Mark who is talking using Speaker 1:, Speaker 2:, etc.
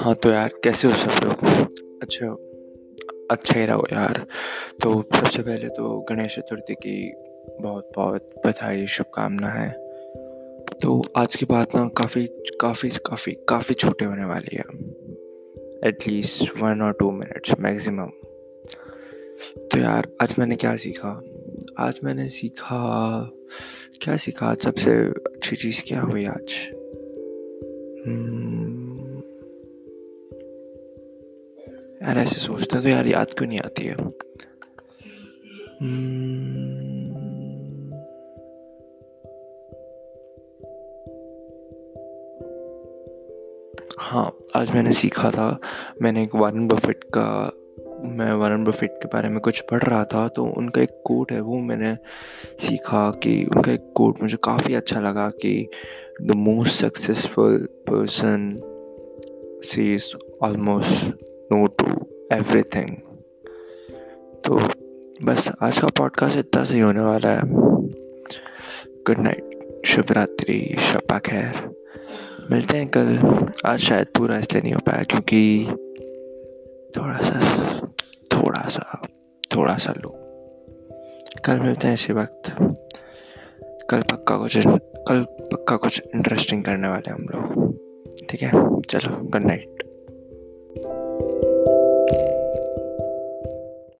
Speaker 1: हाँ तो यार कैसे हो सब लोग? अच्छा अच्छा ही रहो यार। तो सबसे पहले तो गणेश चतुर्थी की बहुत बहुत बधाई शुभकामना है। तो आज की बात ना काफ़ी काफ़ी काफ़ी काफ़ी छोटे होने वाली है। एटलीस्ट वन और टू मिनट्स मैक्सिमम तो यार आज मैंने क्या सीखा? आज मैंने सीखा क्या सीखा? सबसे अच्छी चीज़ क्या हुई आज? hmm, यार ऐसे सोचते हैं तो यार याद क्यों नहीं आती है. हाँ आज मैंने सीखा था, मैंने एक वारन बफेट का, मैं वारन बफेट के बारे में कुछ पढ़ रहा था तो उनका एक कोट है, वो मैंने सीखा कि उनका एक कोट मुझे काफ़ी अच्छा लगा कि the most successful person sees almost knows everything तो बस आज का पॉडकास्ट इतना सही होने वाला है। गुड नाइट शुभ रात्रि शपा खैर मिलते हैं कल। आज शायद पूरा इसलिए नहीं हो पाया क्योंकि थोड़ा सा थोड़ा सा थोड़ा सा लो कल मिलते हैं इसी वक्त। कल पक्का कुछ, कल पक्का कुछ इंटरेस्टिंग करने वाले हम लोग। ठीक है? चलो गुड नाइट